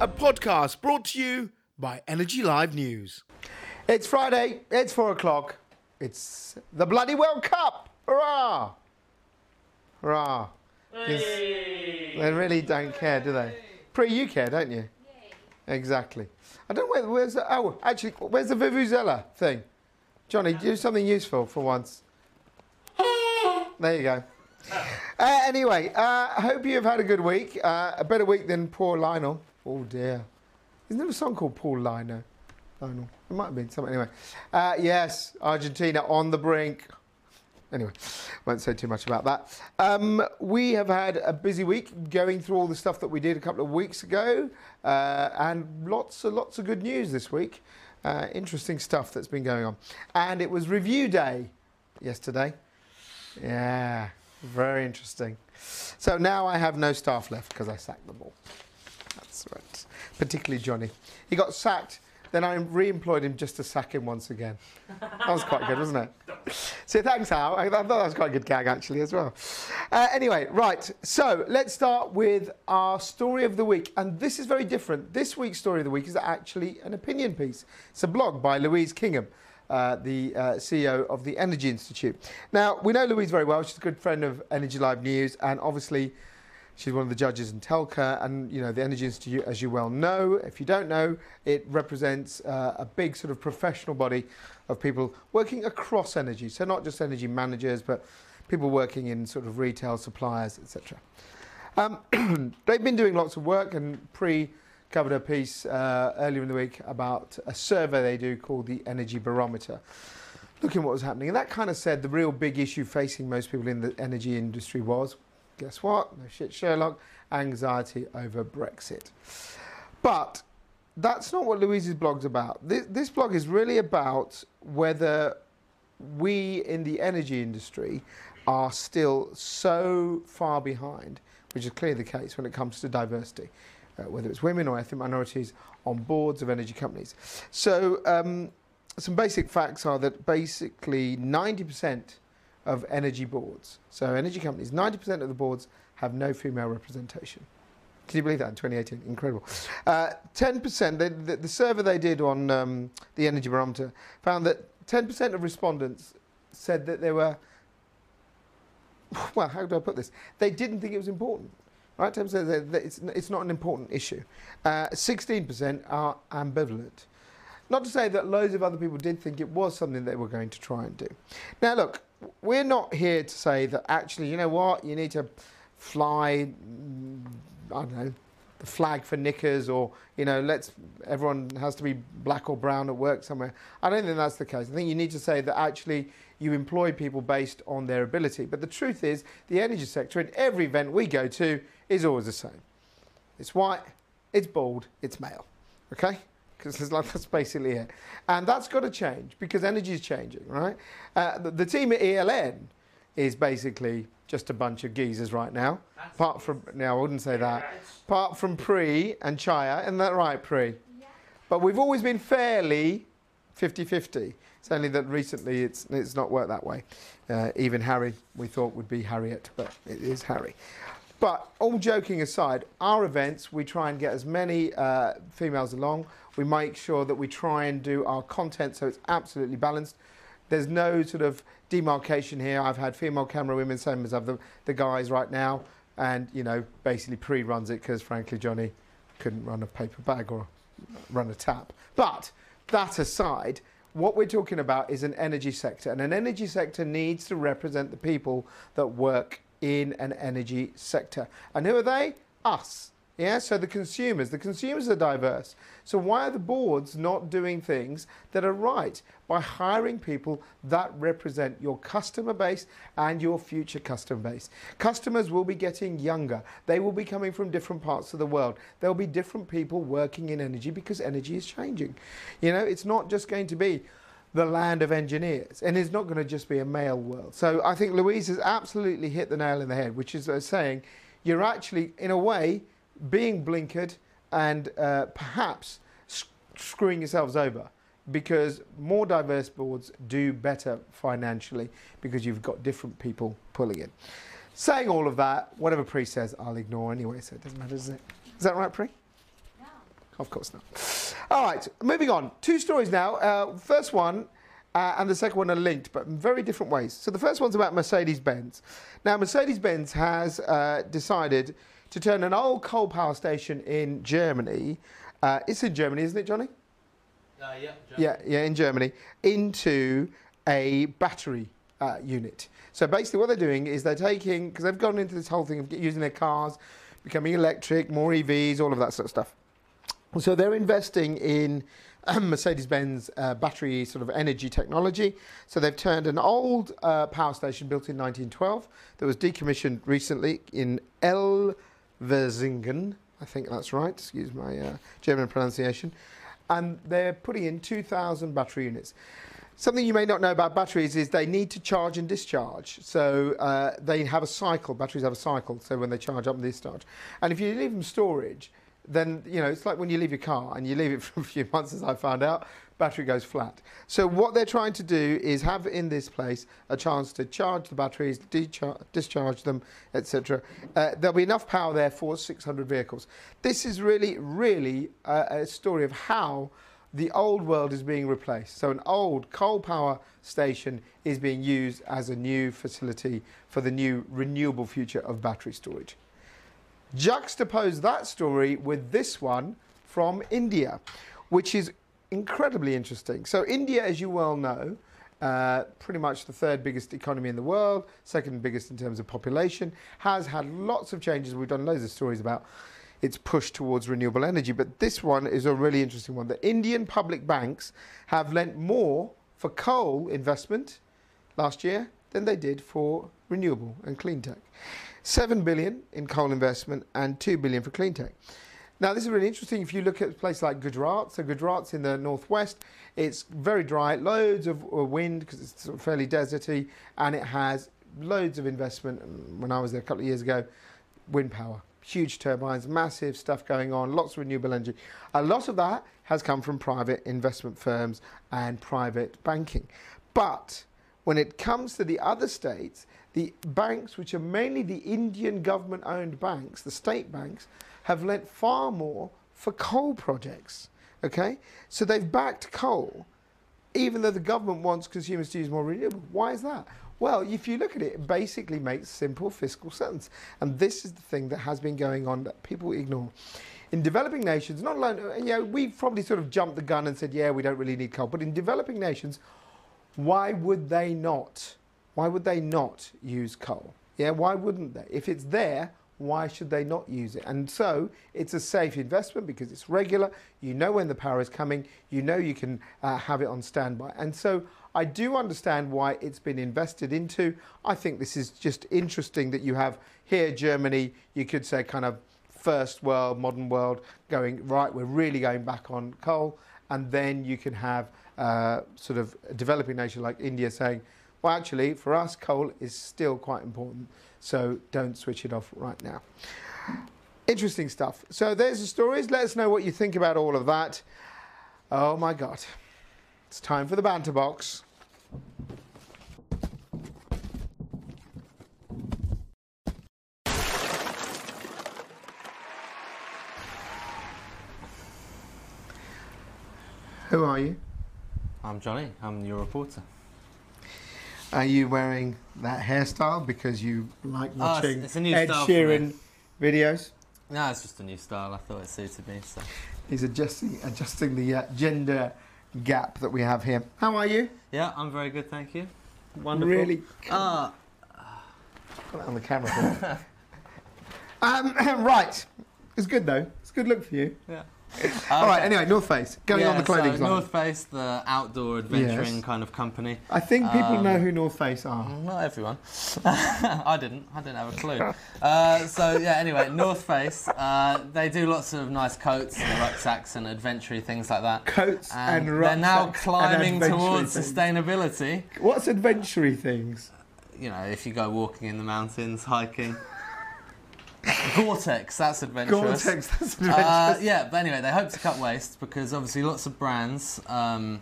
a podcast brought to you by Energy Live News. It's Friday, it's four o'clock, it's the bloody World Cup! Hurrah! Hurrah! They really don't care, do they? Pri, you care, don't you? Exactly. I don't know where, where's the, oh, actually, where's the Vuvuzela thing? Johnny, do something useful for once. There you go. Uh, anyway, uh, I hope you've had a good week. Uh, a better week than poor Lionel. Oh dear. Isn't there a song called Paul Lionel? Lionel. It might have been something. Anyway, uh, yes, Argentina on the brink. Anyway, won't say too much about that. Um, we have had a busy week going through all the stuff that we did a couple of weeks ago, uh, and lots and lots of good news this week. Uh, interesting stuff that's been going on. And it was review day yesterday. Yeah, very interesting. So now I have no staff left because I sacked them all. That's right. Particularly Johnny. He got sacked, then I re employed him just to sack him once again. That was quite good, wasn't it? So thanks, Al. I thought that was quite a good gag, actually, as well. Uh, anyway, right. So let's start with our story of the week. And this is very different. This week's story of the week is actually an opinion piece. It's a blog by Louise Kingham. Uh, the uh, CEO of the Energy Institute. Now, we know Louise very well. She's a good friend of Energy Live News, and obviously, she's one of the judges in Telca. And you know, the Energy Institute, as you well know, if you don't know, it represents uh, a big sort of professional body of people working across energy. So not just energy managers, but people working in sort of retail suppliers, etc. Um, they've been doing lots of work, and Pri covered a piece uh, earlier in the week about a survey they do called the Energy Barometer, looking at what was happening. And that kind of said the real big issue facing most people in the energy industry was guess what? No shit, Sherlock, anxiety over Brexit. But that's not what Louise's blog's about. This, this blog is really about whether we in the energy industry are still so far behind, which is clearly the case when it comes to diversity uh, whether it's women or ethnic minorities, on boards of energy companies. So, um, some basic facts are that basically 90% of energy boards, so energy companies, 90% of the boards have no female representation. Can you believe that in 2018? Incredible. Uh, 10%, the, the, survey they did on um, the Energy Barometer found that 10% of respondents said that they were, well, how do I put this? They didn't think it was important. Right, it's, it's not an important issue. Uh, 16% are ambivalent. Not to say that loads of other people did think it was something they were going to try and do. Now, look, we're not here to say that actually, you know what, you need to fly, I don't know, the flag for knickers or, you know, let's, everyone has to be black or brown at work somewhere. I don't think that's the case. I think you need to say that actually you employ people based on their ability. But the truth is, the energy sector, in every event we go to, is always the same. It's white, it's bald, it's male. Okay? Because like, that's basically it. And that's got to change because energy is changing, right? Uh, the, the, team at ELN is basically just a bunch of geezers right now. That's apart from, now, I wouldn't say that. Apart from Pri and Chaya, isn't that right, Pri? Yeah. But we've always been fairly 50 50. It's only that recently it's, it's not worked that way. Uh, even Harry, we thought would be Harriet, but it is Harry. But all joking aside, our events, we try and get as many uh, females along. We make sure that we try and do our content so it's absolutely balanced. There's no sort of demarcation here. I've had female camera women, same as I've the, the guys right now. And, you know, basically Pri runs it because, frankly, Johnny couldn't run a paper bag or run a tap. But that aside, what we're talking about is an energy sector, and an energy sector needs to represent the people that work in an energy sector. And who are they? Us. Yeah, so the consumers, the consumers are diverse. So why are the boards not doing things that are right by hiring people that represent your customer base and your future customer base? Customers will be getting younger. They will be coming from different parts of the world. There'll be different people working in energy because energy is changing. You know, it's not just going to be the land of engineers, and it's not going to just be a male world. So I think Louise has absolutely hit the nail in the head, which is uh, saying you're actually, in a way, being blinkered and uh, perhaps sc- screwing yourselves over because more diverse boards do better financially because you've got different people pulling in. Saying all of that, whatever Pri says, I'll ignore anyway, so it doesn't matter, does it? Is that right, Pri? Yeah. of course not. All right, moving on. Two stories now. Uh, first one uh, and the second one are linked, but in very different ways. So the first one's about Mercedes Benz. Now, Mercedes Benz has uh, decided to turn an old coal power station in Germany. Uh, it's in Germany, isn't it, Johnny? Uh, yeah, Yeah, yeah, in Germany, into a battery uh, unit. So basically, what they're doing is they're taking because they've gone into this whole thing of using their cars, becoming electric, more EVs, all of that sort of stuff. So they're investing in Mercedes-Benz uh, battery sort of energy technology. So they've turned an old uh, power station built in 1912 that was decommissioned recently in Elverlingsen. I think that's right. Excuse my uh, German pronunciation. And they're putting in 2,000 battery units. Something you may not know about batteries is they need to charge and discharge. So uh, they have a cycle. Batteries have a cycle. So when they charge up and discharge, and if you leave them storage, then you know it's like when you leave your car and you leave it for a few months, as I found out, battery goes flat. So what they're trying to do is have in this place a chance to charge the batteries, discharge, them, etc. Uh, there'll be enough power there for 600 vehicles. This is really, really uh, a story of how the old world is being replaced. So an old coal power station is being used as a new facility for the new renewable future of battery storage. Juxtapose that story with this one from India, which is incredibly interesting. So India, as you well know, uh, pretty much the third biggest economy in the world, second biggest in terms of population, has had lots of changes. We've done loads of stories about its push towards renewable energy. But this one is a really interesting one. The Indian public banks have lent more for coal investment last year than they did for renewable and clean tech. 7 billion in coal investment and 2 billion for clean tech. Now, this is really interesting if you look at a place like Gujarat. So, Gujarat's in the northwest. It's very dry, loads of uh, wind because it's sort of fairly deserty, and it has loads of investment. When I was there a couple of years ago, wind power huge turbines, massive stuff going on, lots of renewable energy. A lot of that has come from private investment firms and private banking. But when it comes to the other states, the banks, which are mainly the Indian government owned banks, the state banks, have lent far more for coal projects. Okay? So they've backed coal, even though the government wants consumers to use more renewable. Why is that? Well, if you look at it, it basically makes simple fiscal sense. And this is the thing that has been going on that people ignore. In developing nations, not alone, you know, we've probably sort of jumped the gun and said, yeah, we don't really need coal. But in developing nations, why would they not? Why would they not use coal? Yeah, why wouldn't they? If it's there, why should they not use it? And so it's a safe investment because it's regular. You know when the power is coming. You know you can uh, have it on standby. And so I do understand why it's been invested into. I think this is just interesting that you have here Germany, you could say kind of first world, modern world, going, right, we're really going back on coal. And then you can have uh, sort of developing nation like India saying, well, actually, for us, coal is still quite important. So don't switch it off right now. Interesting stuff. So there's the stories. Let us know what you think about all of that. Oh my God. It's time for the banter box. Who are you? I'm Johnny. I'm your reporter. Are you wearing that hairstyle because you like Oh, it's- watching it's a new Ed style for me. Sheeran videos? No, it's just a new style. I thought it suited me. So He's adjusting adjusting the uh, gender gap that we have here. How are you? yeah, I'm very good, thank you. Wonderful. Really Ah, got it on the camera. for me. um, right. It's good though. It's a good look for you. yeah. All right. Anyway, North Face going yeah, on the clothing so line. North Face, the outdoor adventuring Yes. kind of company. I think people Um, know who North Face are. Not everyone. I didn't. I didn't have a clue. Uh, so yeah. Anyway, North Face. Uh, they do lots of nice coats and rucksacks and adventure things like that. Coats and, And they're now climbing towards things. sustainability. What's adventure things? You know, if you go walking in the mountains, hiking. Gore-Tex, that's adventurous. Gore-Tex. That's Uh, yeah, but anyway, they hope to cut waste because obviously lots of brands um,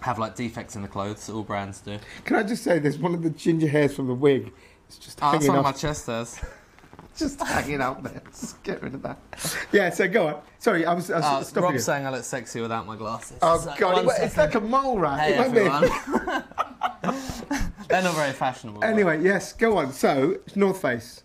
have like defects in the clothes. All brands do. Can I just say, there's one of the ginger hairs from the wig. It's just Oh, that's hanging on my chest. There's. just hanging out there. Just get rid of that. Yeah, so go on. Sorry, I was, I was Uh, stopping Rob's you. saying I look sexy without my glasses. Oh, So, God, it- it's like a mole rat. Hey It won't be- everyone. They're not very fashionable. but- Anyway, yes, go on. So, it's North Face,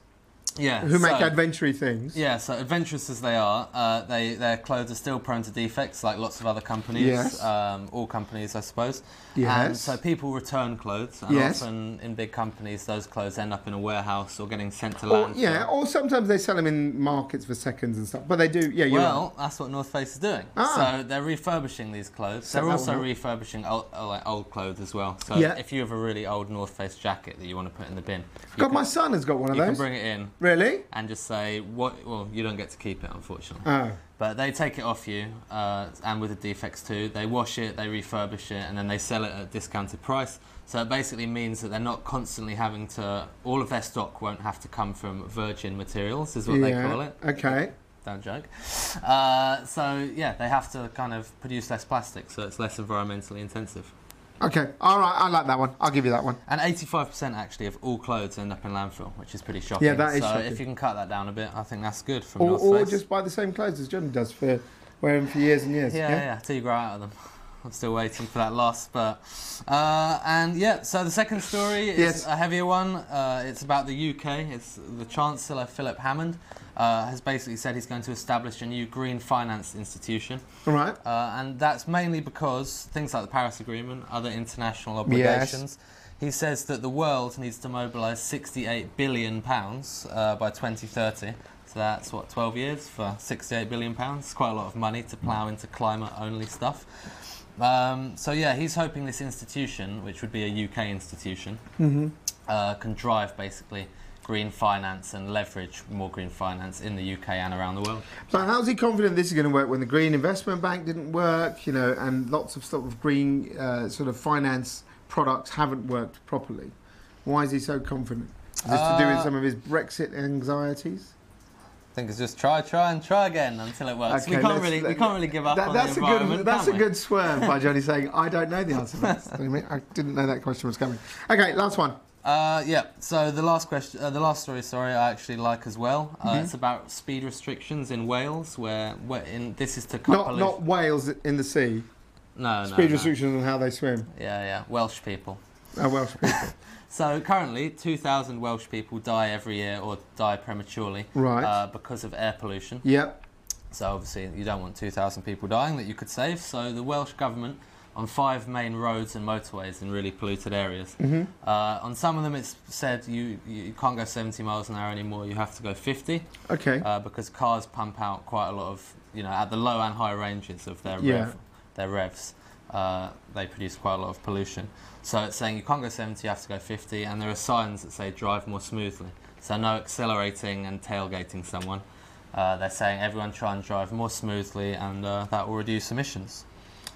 yeah. who make so- adventure things. Yeah, so adventurous as they are, uh, they their clothes are still prone to defects, like lots of other companies. Yes. Um, all companies, I suppose. Yes. And so people return clothes, and Yes. often in big companies, those clothes end up in a warehouse or getting sent to landfill. yeah, or sometimes they sell them in markets for seconds and stuff. But they do, yeah, Well, that's what North Face is doing. Ah. So they're refurbishing these clothes. So they're also refurbishing old, uh, like old clothes as well. So Yeah. if you have a really old North Face jacket that you want to put in the bin, God, can, my son has got one of you can those. bring it in Really? and just say what. Well, you don't get to keep it, unfortunately. Oh. But they take it off you, uh, and with the defects too. They wash it, they refurbish it, and then they sell it at a discounted price. So it basically means that they're not constantly having to. All of their stock won't have to come from virgin materials, is what they call it. Okay. Don't joke. Uh, so yeah, they have to kind of produce less plastic, so it's less environmentally intensive. Okay. All right. I like that one. I'll give you that one. And 85% actually of all clothes end up in landfill, which is pretty shocking. Yeah, that is so shocking. if you can cut that down a bit, I think that's good from Or, North or Face. just buy the same clothes as John does for wearing for years and years. Yeah, yeah, till you grow out of them. I'm still waiting for that loss, but uh, and yeah. So the second story is Yes. a heavier one. Uh, it's about the UK. It's the Chancellor Philip Hammond uh, has basically said he's going to establish a new green finance institution, All right. uh, and that's mainly because things like the Paris Agreement, other international obligations. Yes. He says that the world needs to mobilise 68 billion pounds uh, by 2030. So that's what 12 years for 68 billion pounds. It's quite a lot of money to plough into climate-only stuff. Um, so yeah, he's hoping this institution, which would be a UK institution, Mm-hmm. uh, can drive basically green finance and leverage more green finance in the UK and around the world. But how's he confident this is going to work when the Green Investment Bank didn't work, you know, and lots of sort of green uh, sort of finance products haven't worked properly? Why is he so confident? Is this to do with Uh, some of his Brexit anxieties? I think it's just try, try, and try again until it works. we can't really, we can't really give up That- on that's a good. That's a good swerve by Johnny saying, "I don't know the answer." to this." I didn't know that question was coming. Okay, last one. Uh, yeah. So the last question, uh, the last story, sorry, I actually like as well. Uh, Mm-hmm. It's about speed restrictions in Wales, where, where in this is to Not not Wales in the sea. no, no, Speed no. restrictions on how they swim. Yeah, yeah. Welsh people. Oh, Welsh people. So currently, 2,000 Welsh people die every year or die prematurely Right. uh, because of air pollution. yep. So obviously, you don't want 2,000 people dying that you could save. So the Welsh government, on five main roads and motorways in really polluted areas, hmm uh, on some of them it's said you, you can't go 70 miles an hour anymore. You have to go 50 Okay. uh, because cars pump out quite a lot of, you know, at the low and high ranges of their Yeah. rev, their revs. Uh, they produce quite a lot of pollution. So it's saying you can't go 70, you have to go 50, and there are signs that say drive more smoothly. So no accelerating and tailgating someone. Uh, they're saying everyone try and drive more smoothly, and uh, that will reduce emissions.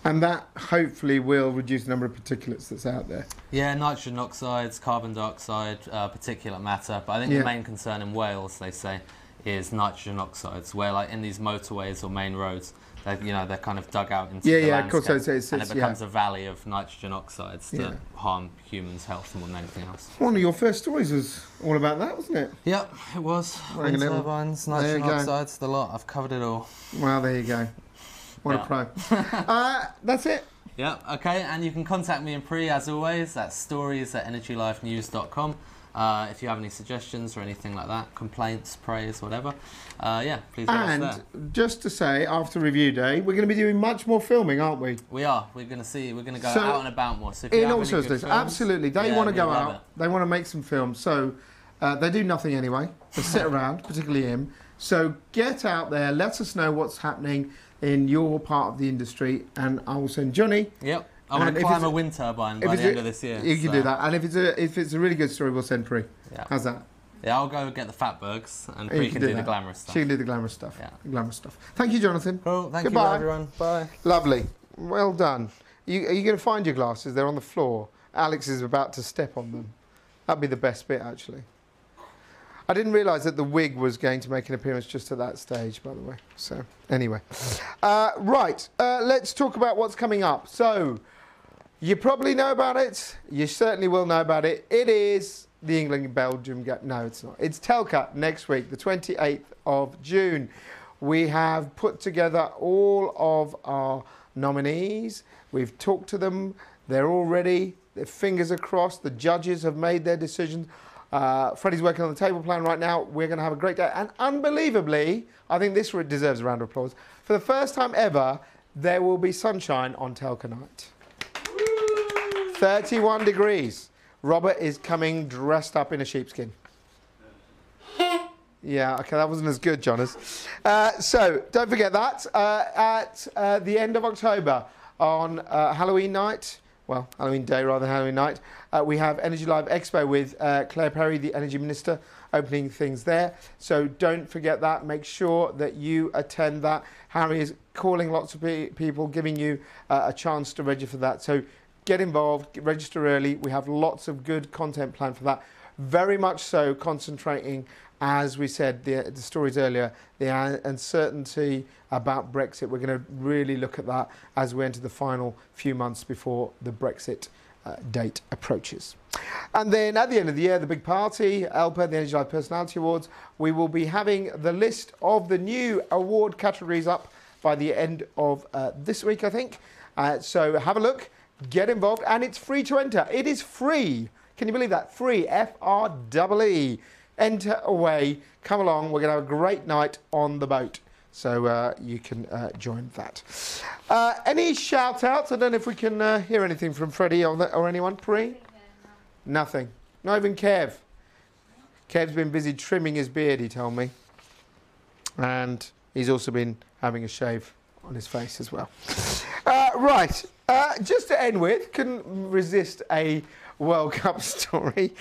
and that hopefully will reduce the number of particulates that's out there. Yeah, nitrogen oxides, carbon dioxide, uh, particulate matter. But I think Yeah. the main concern in Wales, they say, is nitrogen oxides, where like in these motorways or main roads, they you know they're kind of dug out into Yeah, the yeah, of course, it's- it's- and it becomes yeah. a valley of nitrogen oxides that Yeah. harm humans' health more than anything else. One of your first stories was all about that, wasn't it? Yep, it was. Wind turbines, nitrogen oxides, the lot. I've covered it all. Well, there you go. What Yeah. a pro. uh, that's it. Yep, okay, and you can contact me in Pri as always. That's stories at energylivenews.com. Uh, if you have any suggestions or anything like that, complaints, praise, whatever, uh, yeah, please let us there. And just to say, after review day, we're going to be doing much more filming, aren't we? We are. We're going to see. We're going to go So, out and about more. So if you In all seriousness, absolutely. They yeah, want to go out. it. They want to make some films. So uh, they do nothing anyway. They sit around, particularly him. So get out there. Let us know what's happening in your part of the industry, and I will send Johnny. Yep. I want to climb a wind turbine by the a- end of this year. You can so, do that. And if it's a if it's a really good story, we'll send Pri. Yeah. How's that? Yeah, I'll go get the fatbergs and You can can do do the glamorous stuff. She can do the glamorous stuff. Yeah. Glamorous stuff. Thank you, Jonathan. Cool. Thank Goodbye. you, everyone. Bye. Lovely. Well done. You, are you going to find your glasses? They're on the floor. Alex is about to step on them. That'd be the best bit, actually. I didn't realise that the wig was going to make an appearance just at that stage, by the way. So, anyway. Uh, right. Uh, let's talk about what's coming up. So, you probably know about it. You certainly will know about it. It is the England Belgium game. No, it's not. It's Telca next week, the 28th of June. We have put together all of our nominees. We've talked to them. They're all ready. Their fingers are crossed. The judges have made their decisions. Uh, Freddie's working on the table plan right now. We're going to have a great day. And unbelievably, I think this deserves a round of applause. For the first time ever, there will be sunshine on Telca night. 31 degrees. Robert is coming dressed up in a sheepskin. Yeah, okay, that wasn't as good, Jonas. Uh, so don't forget that uh, at uh, the end of October on uh, Halloween night, well, Halloween day rather than Halloween night, uh, we have Energy Live Expo with uh, Claire Perry, the Energy Minister, opening things there. So don't forget that. Make sure that you attend that. Harry is calling lots of pe- people, giving you a chance to register for that. So get involved, get, register early. We have lots of good content planned for that. Very much so concentrating as we said, the, the stories earlier, the uncertainty about Brexit, we're going to really look at that as we enter the final few months before the Brexit uh, date approaches. And then at the end of the year, the big party, ELPA, the Energy Live Personality Awards, we will be having the list of the new award categories up by the end of uh, this week, I think. Uh, so have a look, get involved, and it's free to enter. It is free. Can you believe that? Free, F R E E enter away, come along. We're going to have a great night on the boat. So uh, you can uh, join that. Uh, any shout outs? I don't know if we can uh, hear anything from Freddie or, the, or anyone. Pri? Nothing. Not even Kev. Kev's been busy trimming his beard, he told me. And he's also been having a shave on his face as well. Right. Uh, just to end with, couldn't resist a World Cup story.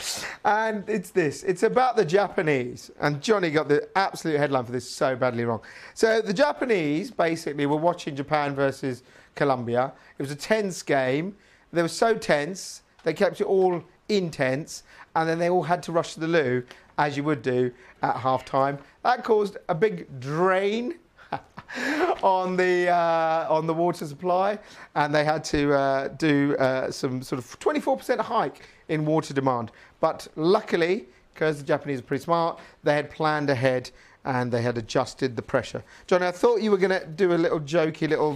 And it's this it's about the Japanese. And Johnny got the absolute headline for this so badly wrong. So the Japanese basically were watching Japan versus Colombia. It was a tense game. They were so tense, they kept it all intense. And then they all had to rush to the loo, as you would do at half time. That caused a big drain on the uh, on the water supply, and they had to uh, do uh, some sort of 24% hike in water demand. But luckily, because the Japanese are pretty smart, they had planned ahead and they had adjusted the pressure. Johnny, I thought you were going to do a little jokey little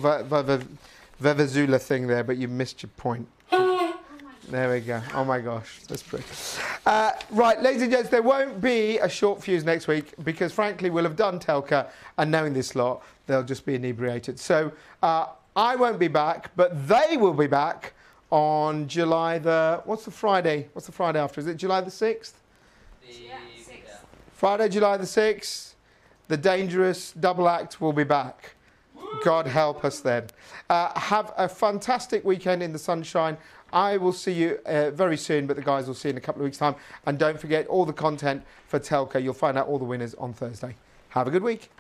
Vuvuzela thing there, but you missed your point. There we go. Oh my gosh, that's pretty. Uh, right, ladies and gents, there won't be a short fuse next week because, frankly, we'll have done Telca, and knowing this lot, they'll just be inebriated. So uh, I won't be back, but they will be back on July the. What's the Friday? What's the Friday after? Is it July the sixth? Yeah, sixth. Friday, July the sixth. The dangerous double act will be back. God help us then. Uh, have a fantastic weekend in the sunshine. I will see you uh, very soon, but the guys will see you in a couple of weeks' time. And don't forget all the content for Telca. You'll find out all the winners on Thursday. Have a good week.